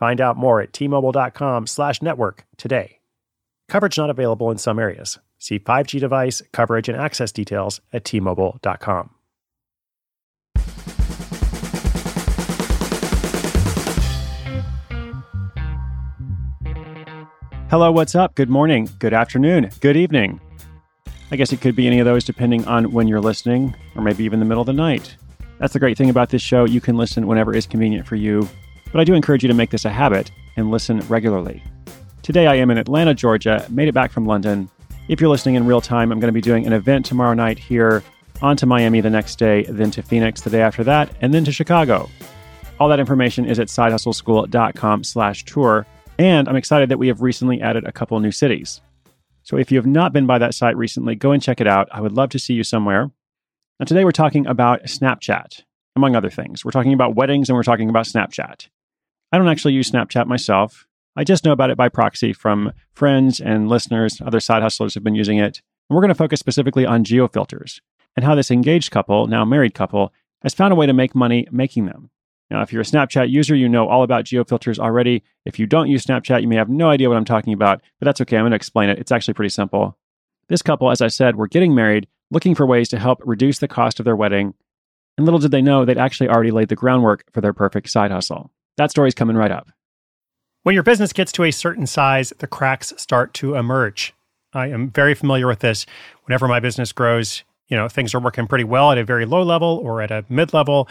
Find out more at tmobile.com slash network today. Coverage not available in some areas. See 5G device coverage and access details at tmobile.com. Hello, what's up? Good morning, good afternoon, good evening. I guess it could be any of those depending on when you're listening, or maybe even the middle of the night. That's the great thing about this show. You can listen whenever is convenient for you, but I do encourage you to make this a habit and listen regularly. Today I am in Atlanta, Georgia, made it back from London. If you're listening in real time, I'm going to be doing an event tomorrow night here, on to Miami the next day, then to Phoenix the day after that, and then to Chicago. All that information is at sidehustleschool.com slash tour, and I'm excited that we have recently added a couple new cities. So if you have not been by that site recently, go and check it out. I would love to see you somewhere. Now, today we're talking about Snapchat, among other things. We're talking about weddings and we're talking about Snapchat. I don't actually use Snapchat myself. I just know about it by proxy from friends and listeners. Other side hustlers have been using it. And we're going to focus specifically on geofilters and how this engaged couple, now married couple, has found a way to make money making them. Now, if you're a Snapchat user, you know all about geofilters already. If you don't use Snapchat, you may have no idea what I'm talking about, but that's okay. I'm going to explain it. It's actually pretty simple. This couple, as I said, were getting married, looking for ways to help reduce the cost of their wedding. And little did they know they'd actually already laid the groundwork for their perfect side hustle. That story's coming right up. When your business gets to a certain size, the cracks start to emerge. I am very familiar with this. Whenever my business grows, you know, things are working pretty well at a very low level or at a mid level.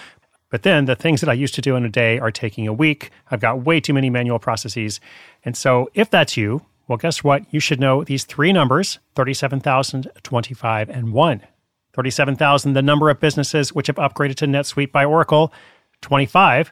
But then the things that I used to do in a day are taking a week. I've got way too many manual processes. And so if that's you, well, guess what? You should know these three numbers 37,000, 25, and 1. 37,000, the number of businesses which have upgraded to NetSuite by Oracle. 25,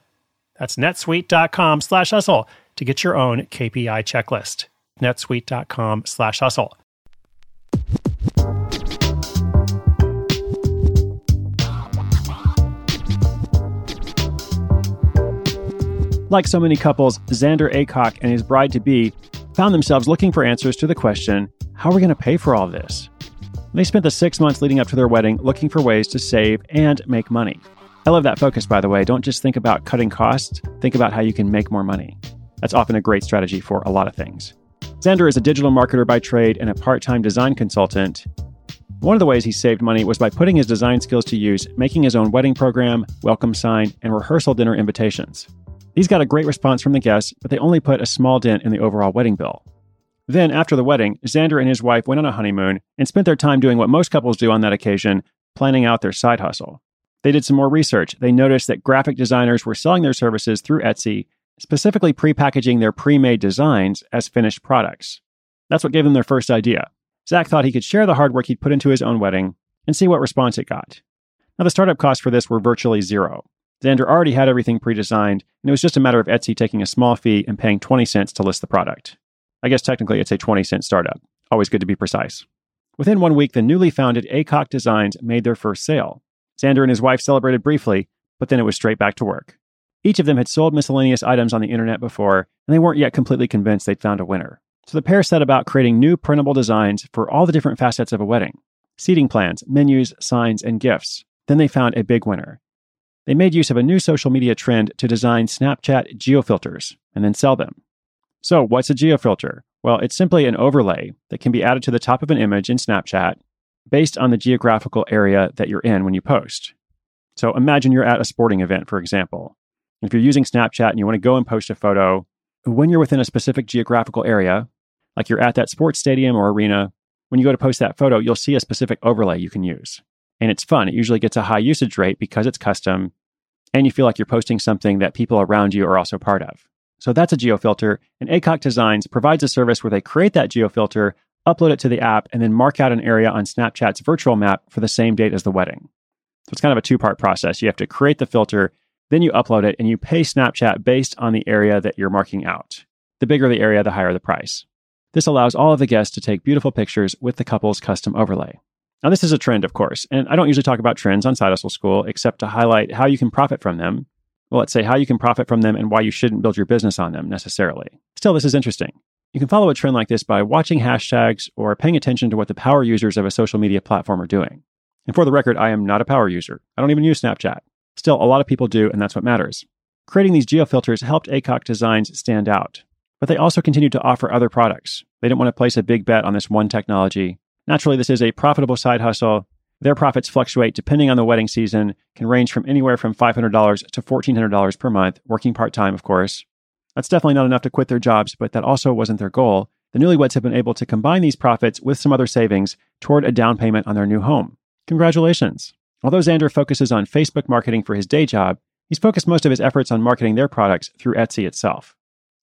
That's netsuite.com slash hustle to get your own KPI checklist. netsuite.com slash hustle. Like so many couples, Xander Aycock and his bride to be found themselves looking for answers to the question how are we going to pay for all this? They spent the six months leading up to their wedding looking for ways to save and make money. I love that focus, by the way. Don't just think about cutting costs, think about how you can make more money. That's often a great strategy for a lot of things. Xander is a digital marketer by trade and a part time design consultant. One of the ways he saved money was by putting his design skills to use, making his own wedding program, welcome sign, and rehearsal dinner invitations. These got a great response from the guests, but they only put a small dent in the overall wedding bill. Then, after the wedding, Xander and his wife went on a honeymoon and spent their time doing what most couples do on that occasion planning out their side hustle. They did some more research. They noticed that graphic designers were selling their services through Etsy, specifically prepackaging their pre made designs as finished products. That's what gave them their first idea. Zach thought he could share the hard work he'd put into his own wedding and see what response it got. Now, the startup costs for this were virtually zero. Xander already had everything pre designed, and it was just a matter of Etsy taking a small fee and paying 20 cents to list the product. I guess technically it's a 20 cent startup. Always good to be precise. Within one week, the newly founded Aycock Designs made their first sale. Xander and his wife celebrated briefly, but then it was straight back to work. Each of them had sold miscellaneous items on the internet before, and they weren't yet completely convinced they'd found a winner. So the pair set about creating new printable designs for all the different facets of a wedding seating plans, menus, signs, and gifts. Then they found a big winner. They made use of a new social media trend to design Snapchat geofilters and then sell them. So, what's a geofilter? Well, it's simply an overlay that can be added to the top of an image in Snapchat based on the geographical area that you're in when you post. So imagine you're at a sporting event, for example. If you're using Snapchat and you want to go and post a photo, when you're within a specific geographical area, like you're at that sports stadium or arena, when you go to post that photo, you'll see a specific overlay you can use. And it's fun. It usually gets a high usage rate because it's custom and you feel like you're posting something that people around you are also part of. So that's a geofilter. And Aycock Designs provides a service where they create that geofilter, upload it to the app, and then mark out an area on Snapchat's virtual map for the same date as the wedding. So it's kind of a two part process. You have to create the filter, then you upload it, and you pay Snapchat based on the area that you're marking out. The bigger the area, the higher the price. This allows all of the guests to take beautiful pictures with the couple's custom overlay. Now, this is a trend, of course, and I don't usually talk about trends on Side Hustle School except to highlight how you can profit from them. Well, let's say how you can profit from them and why you shouldn't build your business on them necessarily. Still, this is interesting. You can follow a trend like this by watching hashtags or paying attention to what the power users of a social media platform are doing. And for the record, I am not a power user. I don't even use Snapchat. Still, a lot of people do, and that's what matters. Creating these geofilters helped Aycock Designs stand out, but they also continued to offer other products. They didn't want to place a big bet on this one technology. Naturally, this is a profitable side hustle. Their profits fluctuate depending on the wedding season, can range from anywhere from $500 to $1,400 per month, working part time, of course. That's definitely not enough to quit their jobs, but that also wasn't their goal. The newlyweds have been able to combine these profits with some other savings toward a down payment on their new home. Congratulations. Although Xander focuses on Facebook marketing for his day job, he's focused most of his efforts on marketing their products through Etsy itself.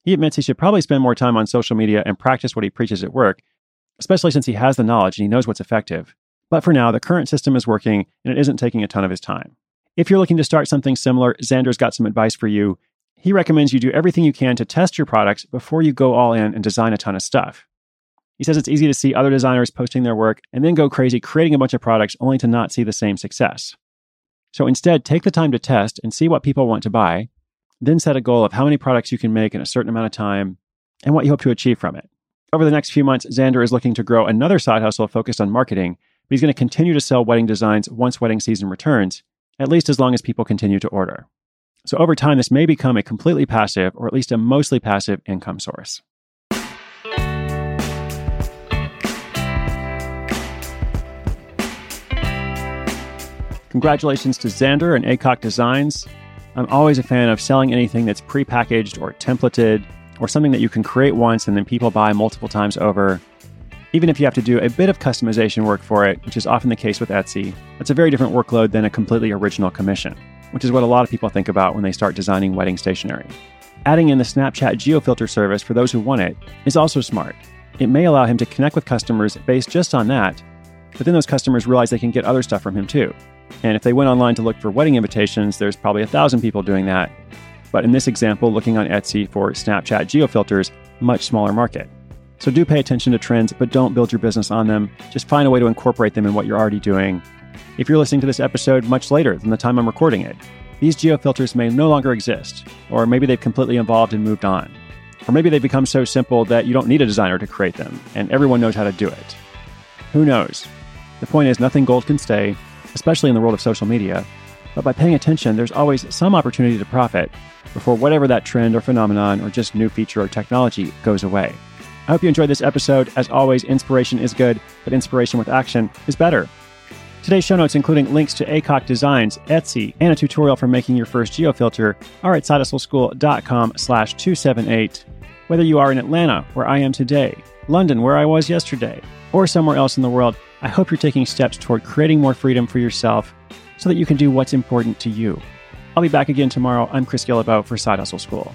He admits he should probably spend more time on social media and practice what he preaches at work, especially since he has the knowledge and he knows what's effective. But for now, the current system is working and it isn't taking a ton of his time. If you're looking to start something similar, Xander's got some advice for you. He recommends you do everything you can to test your products before you go all in and design a ton of stuff. He says it's easy to see other designers posting their work and then go crazy creating a bunch of products only to not see the same success. So instead, take the time to test and see what people want to buy, then set a goal of how many products you can make in a certain amount of time and what you hope to achieve from it. Over the next few months, Xander is looking to grow another side hustle focused on marketing, but he's going to continue to sell wedding designs once wedding season returns, at least as long as people continue to order. So over time, this may become a completely passive, or at least a mostly passive income source. Congratulations to Xander and Aycock Designs. I'm always a fan of selling anything that's prepackaged or templated or something that you can create once and then people buy multiple times over. Even if you have to do a bit of customization work for it, which is often the case with Etsy, that's a very different workload than a completely original commission, which is what a lot of people think about when they start designing wedding stationery. Adding in the Snapchat geofilter service for those who want it is also smart. It may allow him to connect with customers based just on that, but then those customers realize they can get other stuff from him too. And if they went online to look for wedding invitations, there's probably a thousand people doing that. But in this example, looking on Etsy for Snapchat geofilters, much smaller market. So do pay attention to trends, but don't build your business on them. Just find a way to incorporate them in what you're already doing. If you're listening to this episode much later than the time I'm recording it, these geofilters may no longer exist, or maybe they've completely evolved and moved on. Or maybe they've become so simple that you don't need a designer to create them, and everyone knows how to do it. Who knows? The point is, nothing gold can stay, especially in the world of social media. But by paying attention, there's always some opportunity to profit before whatever that trend or phenomenon or just new feature or technology goes away. I hope you enjoyed this episode. As always, inspiration is good, but inspiration with action is better. Today's show notes, including links to Aycock Designs, Etsy, and a tutorial for making your first geofilter, are at sidehustleschool.com slash 278. Whether you are in Atlanta, where I am today, London, where I was yesterday, or somewhere else in the world, I hope you're taking steps toward creating more freedom for yourself so that you can do what's important to you. I'll be back again tomorrow. I'm Chris Guillebeau for Side Hustle School.